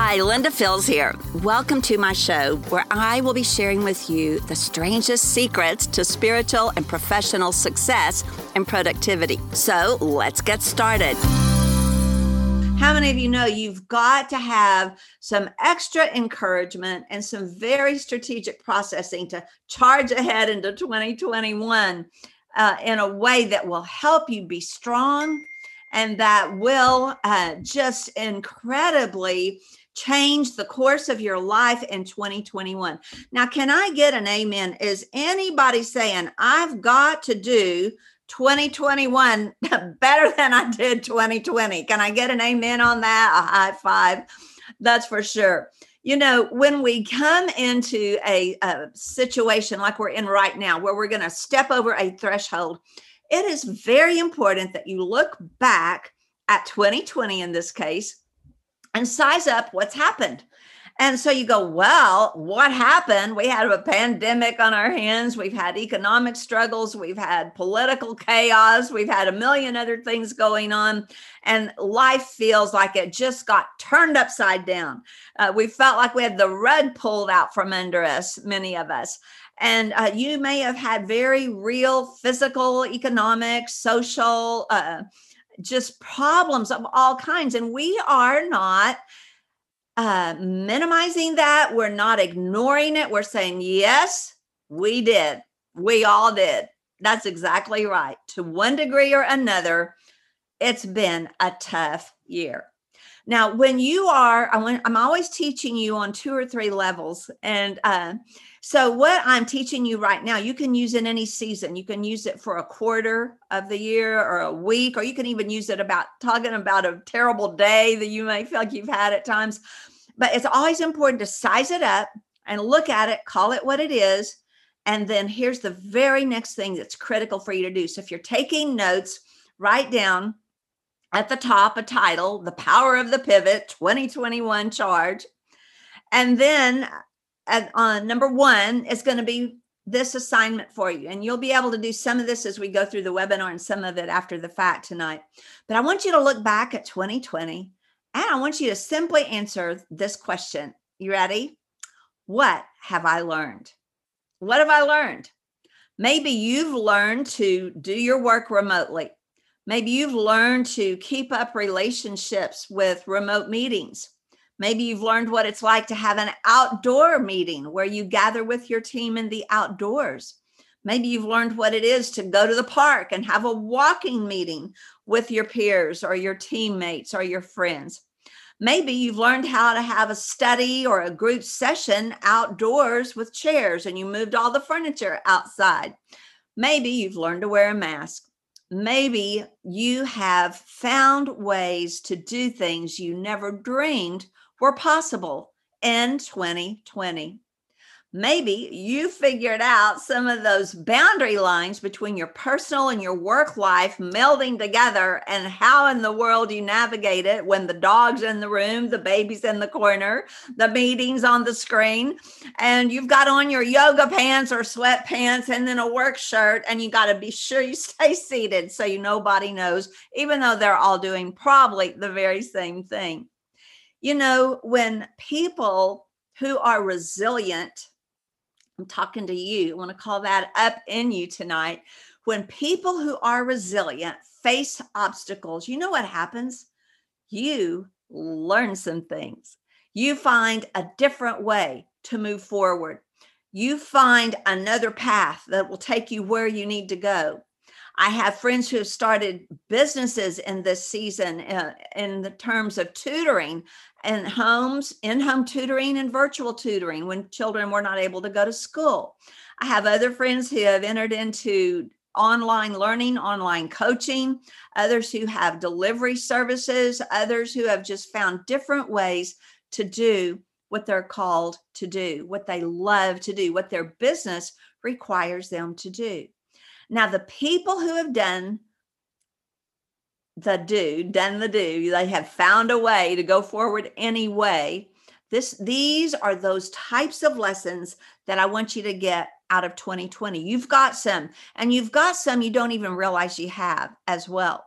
Hi, Linda Fields here. Welcome to my show where I will be sharing with you the strangest secrets to spiritual and professional success and productivity. So let's get started. How many of you know you've got to have some extra encouragement and some very strategic processing to charge ahead into 2021 uh, in a way that will help you be strong and that will uh, just incredibly change the course of your life in 2021. Now, can I get an amen? Is anybody saying, I've got to do 2021 better than I did 2020? Can I get an amen on that? A high five. That's for sure. You know, when we come into a, a situation like we're in right now, where we're going to step over a threshold, it is very important that you look back at 2020 in this case and size up what's happened. And so you go, well, what happened? We had a pandemic on our hands. We've had economic struggles. We've had political chaos. We've had a million other things going on. And life feels like it just got turned upside down. Uh, we felt like we had the rug pulled out from under us, many of us. And uh, you may have had very real physical, economic, social, uh, just problems of all kinds. And we are not uh, minimizing that. We're not ignoring it. We're saying, yes, we did. We all did. That's exactly right. To one degree or another, it's been a tough year. Now, when you are, I'm always teaching you on two or three levels. And uh, so, what I'm teaching you right now, you can use in any season. You can use it for a quarter of the year or a week, or you can even use it about talking about a terrible day that you may feel like you've had at times. But it's always important to size it up and look at it, call it what it is. And then here's the very next thing that's critical for you to do. So, if you're taking notes, write down at the top a title, The Power of the Pivot 2021 Charge. And then at, uh, number one is going to be this assignment for you. And you'll be able to do some of this as we go through the webinar and some of it after the fact tonight. But I want you to look back at 2020 and I want you to simply answer this question. You ready? What have I learned? What have I learned? Maybe you've learned to do your work remotely. Maybe you've learned to keep up relationships with remote meetings. Maybe you've learned what it's like to have an outdoor meeting where you gather with your team in the outdoors. Maybe you've learned what it is to go to the park and have a walking meeting with your peers or your teammates or your friends. Maybe you've learned how to have a study or a group session outdoors with chairs and you moved all the furniture outside. Maybe you've learned to wear a mask maybe you have found ways to do things you never dreamed were possible in 2020 maybe you figured out some of those boundary lines between your personal and your work life melding together and how in the world you navigate it when the dog's in the room, the baby's in the corner, the meeting's on the screen, and you've got on your yoga pants or sweatpants and then a work shirt, and you got to be sure you stay seated so you nobody knows, even though they're all doing probably the very same thing. You know, when people who are resilient I'm talking to you. I want to call that up in you tonight. When people who are resilient face obstacles, you know what happens? You learn some things. You find a different way to move forward. You find another path that will take you where you need to go. I have friends who have started businesses in this season uh, in the terms of tutoring and homes, in home tutoring and virtual tutoring when children were not able to go to school. I have other friends who have entered into online learning, online coaching, others who have delivery services, others who have just found different ways to do what they're called to do, what they love to do, what their business requires them to do. Now, the people who have done the do, done the do, they have found a way to go forward anyway. This these are those types of lessons that I want you to get out of 2020. You've got some, and you've got some you don't even realize you have as well.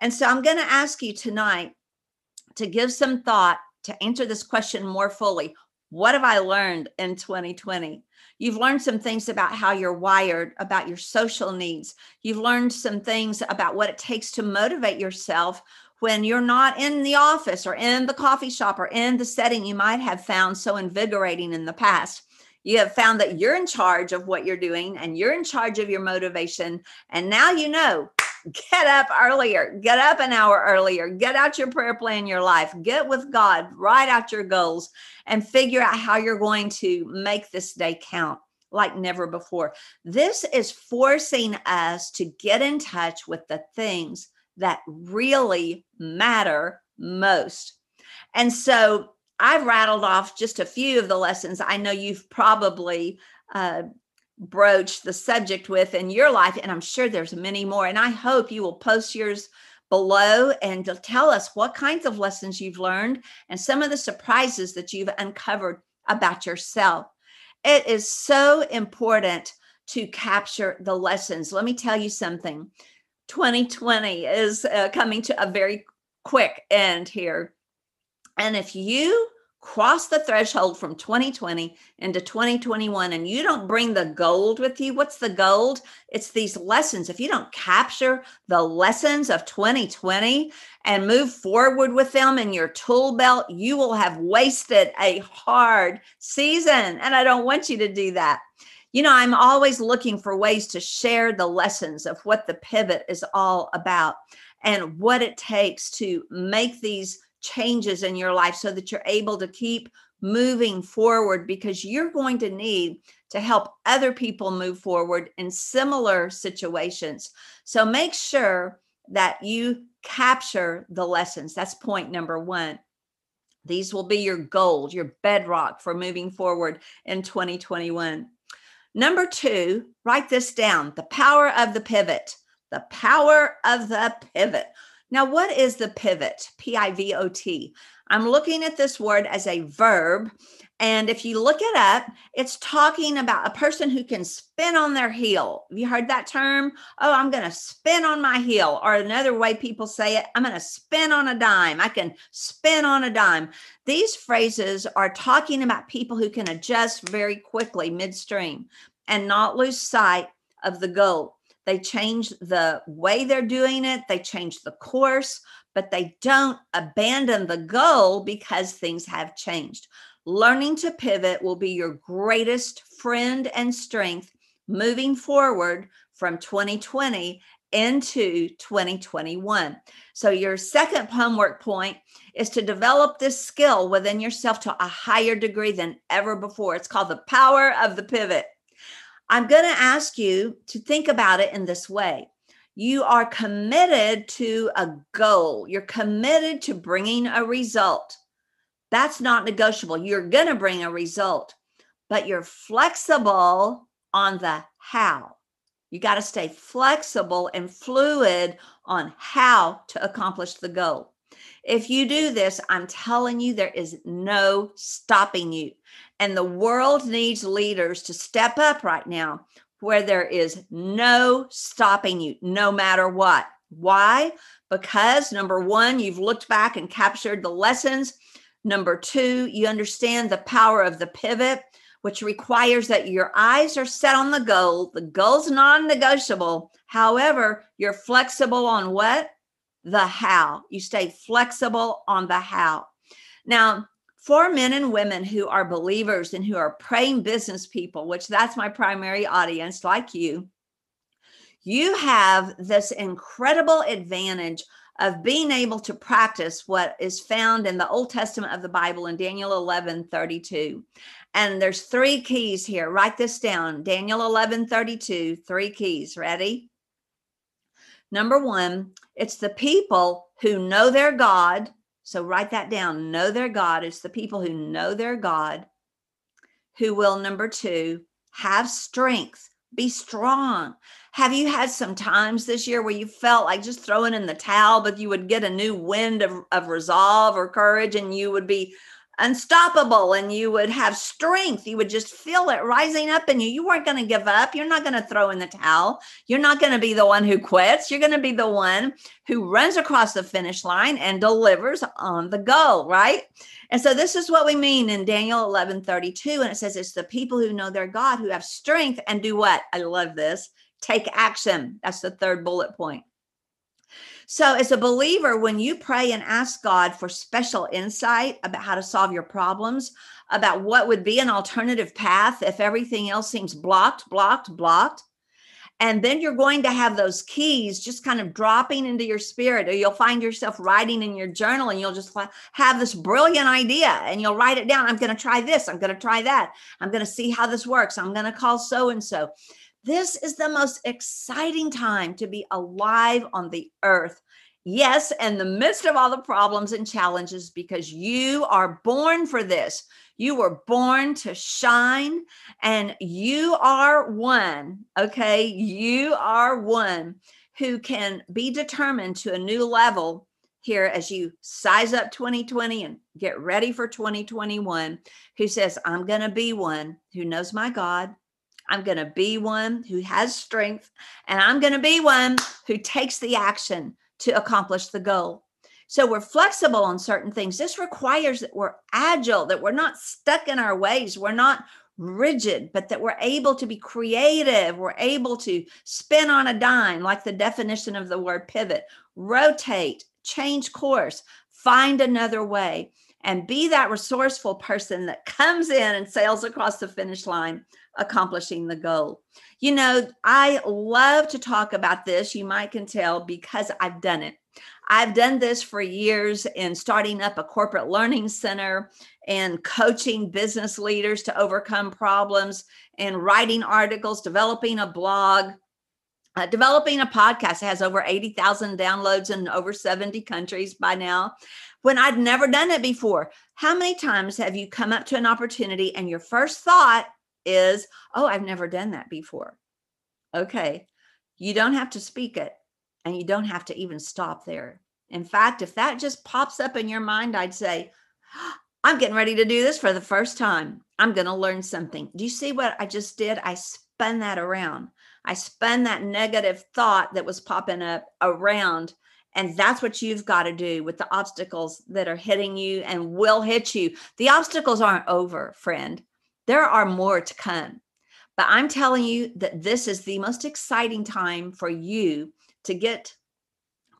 And so I'm going to ask you tonight to give some thought to answer this question more fully, what have I learned in 2020? You've learned some things about how you're wired, about your social needs. You've learned some things about what it takes to motivate yourself when you're not in the office or in the coffee shop or in the setting you might have found so invigorating in the past. You have found that you're in charge of what you're doing and you're in charge of your motivation. And now you know get up earlier, get up an hour earlier, get out your prayer plan, your life, get with God, write out your goals, and figure out how you're going to make this day count like never before. This is forcing us to get in touch with the things that really matter most. And so I've rattled off just a few of the lessons. I know you've probably uh, broached the subject with in your life. And I'm sure there's many more. And I hope you will post yours below and tell us what kinds of lessons you've learned and some of the surprises that you've uncovered about yourself. It is so important to capture the lessons. Let me tell you something 2020 is uh, coming to a very quick end here. And if you cross the threshold from 2020 into 2021 and you don't bring the gold with you, what's the gold? It's these lessons. If you don't capture the lessons of 2020 and move forward with them in your tool belt, you will have wasted a hard season. And I don't want you to do that. You know, I'm always looking for ways to share the lessons of what the pivot is all about and what it takes to make these changes in your life so that you're able to keep moving forward because you're going to need to help other people move forward in similar situations. So make sure that you capture the lessons. That's point number one. These will be your gold, your bedrock for moving forward in 2021. Number two, write this down the power of the pivot. The power of the pivot. Now, what is the pivot? P I V O T. I'm looking at this word as a verb. And if you look it up, it's talking about a person who can spin on their heel. Have you heard that term? Oh, I'm going to spin on my heel. Or another way people say it, I'm going to spin on a dime. I can spin on a dime. These phrases are talking about people who can adjust very quickly midstream and not lose sight of the goal. They change the way they're doing it, they change the course, but they don't abandon the goal because things have changed. Learning to pivot will be your greatest friend and strength moving forward from 2020 into 2021. So, your second homework point is to develop this skill within yourself to a higher degree than ever before. It's called the power of the pivot. I'm going to ask you to think about it in this way. You are committed to a goal, you're committed to bringing a result. That's not negotiable. You're going to bring a result, but you're flexible on the how. You got to stay flexible and fluid on how to accomplish the goal. If you do this, I'm telling you, there is no stopping you. And the world needs leaders to step up right now where there is no stopping you, no matter what. Why? Because number one, you've looked back and captured the lessons. Number two, you understand the power of the pivot, which requires that your eyes are set on the goal. The goal's non negotiable. However, you're flexible on what? The how. You stay flexible on the how. Now, for men and women who are believers and who are praying business people, which that's my primary audience, like you, you have this incredible advantage of being able to practice what is found in the Old Testament of the Bible in Daniel 11 32. And there's three keys here. Write this down Daniel 11 32, three keys. Ready? Number one, it's the people who know their God so write that down. Know their God. It's the people who know their God who will, number two, have strength, be strong. Have you had some times this year where you felt like just throwing in the towel, but you would get a new wind of, of resolve or courage and you would be unstoppable and you would have strength. You would just feel it rising up in you. You weren't going to give up. You're not going to throw in the towel. You're not going to be the one who quits. You're going to be the one who runs across the finish line and delivers on the goal, right? And so this is what we mean in Daniel 11 32. And it says it's the people who know their God who have strength and do what? I love this. Take action. That's the third bullet point. So, as a believer, when you pray and ask God for special insight about how to solve your problems, about what would be an alternative path if everything else seems blocked, blocked, blocked, and then you're going to have those keys just kind of dropping into your spirit, or you'll find yourself writing in your journal and you'll just have this brilliant idea and you'll write it down. I'm going to try this. I'm going to try that. I'm going to see how this works. I'm going to call so and so. This is the most exciting time to be alive on the earth. Yes, in the midst of all the problems and challenges, because you are born for this. You were born to shine, and you are one, okay? You are one who can be determined to a new level here as you size up 2020 and get ready for 2021, who says, I'm going to be one who knows my God, I'm going to be one who has strength, and I'm going to be one who takes the action to accomplish the goal. So we're flexible on certain things. This requires that we're agile, that we're not stuck in our ways, we're not rigid, but that we're able to be creative. We're able to spin on a dime, like the definition of the word pivot, rotate, change course, find another way, and be that resourceful person that comes in and sails across the finish line accomplishing the goal. You know, I love to talk about this, you might can tell, because I've done it. I've done this for years in starting up a corporate learning center and coaching business leaders to overcome problems and writing articles, developing a blog, uh, developing a podcast. Has over 80,000 downloads in over 70 countries by now. When I'd never done it before, how many times have you come up to an opportunity and your first thought is, oh, I've never done that before. Okay. You don't have to speak it and you don't have to even stop there. In fact, if that just pops up in your mind, I'd say, I'm getting ready to do this for the first time. I'm going to learn something. Do you see what I just did? I spun that around. I spun that negative thought that was popping up around. And that's what you've got to do with the obstacles that are hitting you and will hit you. The obstacles aren't over, friend. There are more to come. But I'm telling you that this is the most exciting time for you to get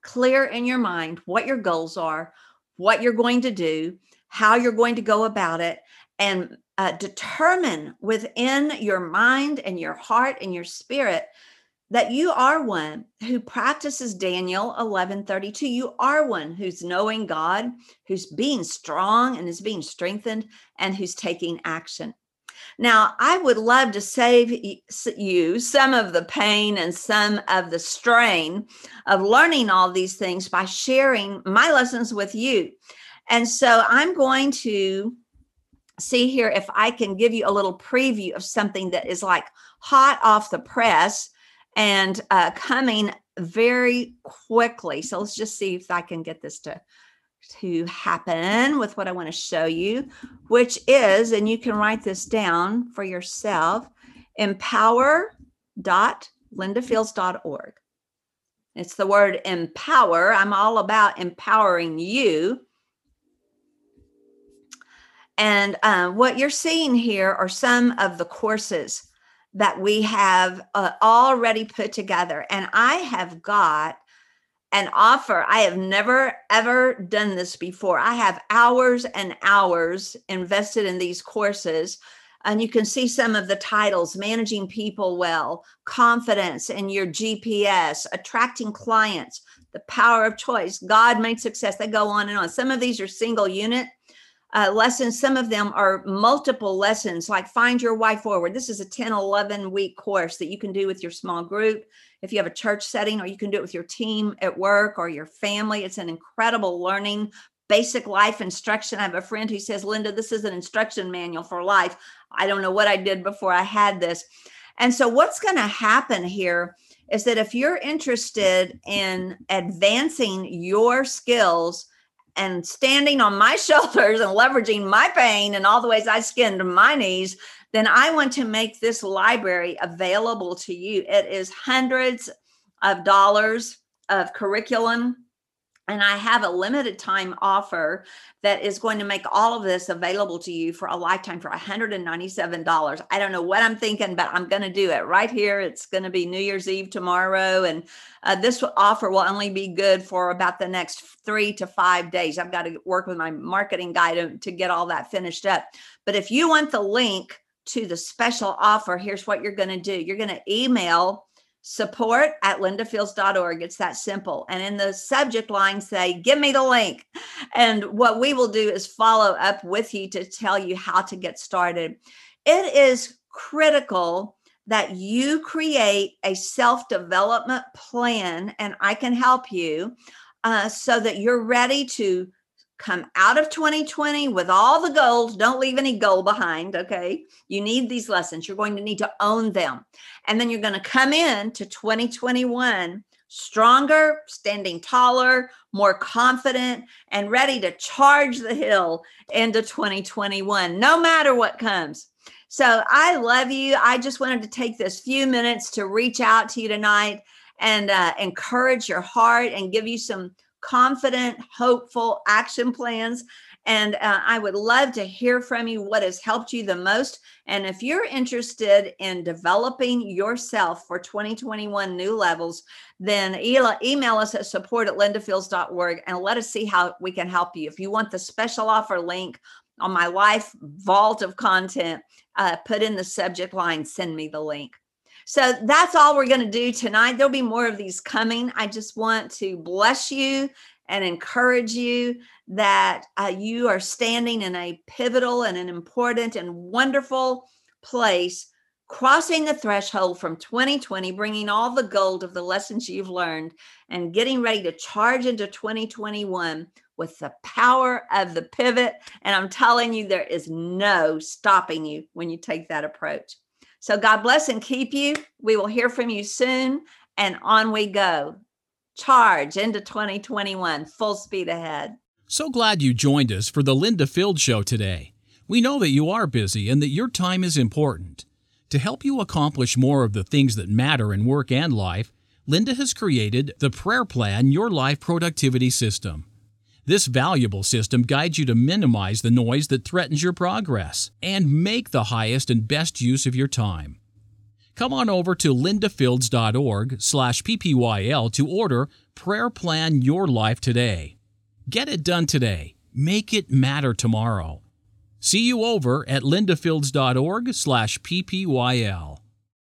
clear in your mind what your goals are, what you're going to do, how you're going to go about it, and uh, determine within your mind and your heart and your spirit that you are one who practices Daniel 11:32 you are one who's knowing God who's being strong and is being strengthened and who's taking action now, I would love to save you some of the pain and some of the strain of learning all these things by sharing my lessons with you. And so I'm going to see here if I can give you a little preview of something that is like hot off the press and uh, coming very quickly. So let's just see if I can get this to to happen with what I want to show you, which is, and you can write this down for yourself, empower.lindafields.org. It's the word empower. I'm all about empowering you. And uh, what you're seeing here are some of the courses that we have uh, already put together. And I have got an offer. I have never ever done this before. I have hours and hours invested in these courses. And you can see some of the titles managing people well, confidence in your GPS, attracting clients, the power of choice, God made success. They go on and on. Some of these are single unit uh, lessons. Some of them are multiple lessons, like Find Your Why Forward. This is a 10, 11 week course that you can do with your small group if you have a church setting, or you can do it with your team at work or your family. It's an incredible learning, basic life instruction. I have a friend who says, Linda, this is an instruction manual for life. I don't know what I did before I had this. And so, what's going to happen here is that if you're interested in advancing your skills, and standing on my shoulders and leveraging my pain and all the ways I skinned my knees, then I want to make this library available to you. It is hundreds of dollars of curriculum and I have a limited time offer that is going to make all of this available to you for a lifetime for $197. I don't know what I'm thinking, but I'm going to do it right here. It's going to be New Year's Eve tomorrow. And uh, this offer will only be good for about the next three to five days. I've got to work with my marketing guy to, to get all that finished up. But if you want the link to the special offer, here's what you're going to do you're going to email support at lindafields.org. It's that simple. And in the subject line, say, Give me the link. And what we will do is follow up with you to tell you how to get started. It is critical that you create a self development plan, and I can help you uh, so that you're ready to come out of 2020 with all the goals. Don't leave any goal behind. Okay. You need these lessons. You're going to need to own them. And then you're going to come in to 2021 stronger, standing taller, more confident, and ready to charge the hill into 2021, no matter what comes. So I love you. I just wanted to take this few minutes to reach out to you tonight and uh, encourage your heart and give you some confident, hopeful action plans. And uh, I would love to hear from you what has helped you the most. And if you're interested in developing yourself for 2021 new levels, then email us at support at lindafields.org and let us see how we can help you. If you want the special offer link on my life vault of content, uh, put in the subject line, send me the link. So that's all we're going to do tonight. There'll be more of these coming. I just want to bless you and encourage you that uh, you are standing in a pivotal and an important and wonderful place, crossing the threshold from 2020, bringing all the gold of the lessons you've learned, and getting ready to charge into 2021 with the power of the pivot. And I'm telling you, there is no stopping you when you take that approach. So God bless and keep you. We will hear from you soon. And on we go. Charge into 2021, full speed ahead. So glad you joined us for the Linda Field Show today. We know that you are busy and that your time is important. To help you accomplish more of the things that matter in work and life, Linda has created the Prayer Plan Your Life Productivity System. This valuable system guides you to minimize the noise that threatens your progress and make the highest and best use of your time. Come on over to lindafields.org slash ppyl to order Prayer Plan Your Life today. Get it done today. Make it matter tomorrow. See you over at lindafields.org slash ppyl.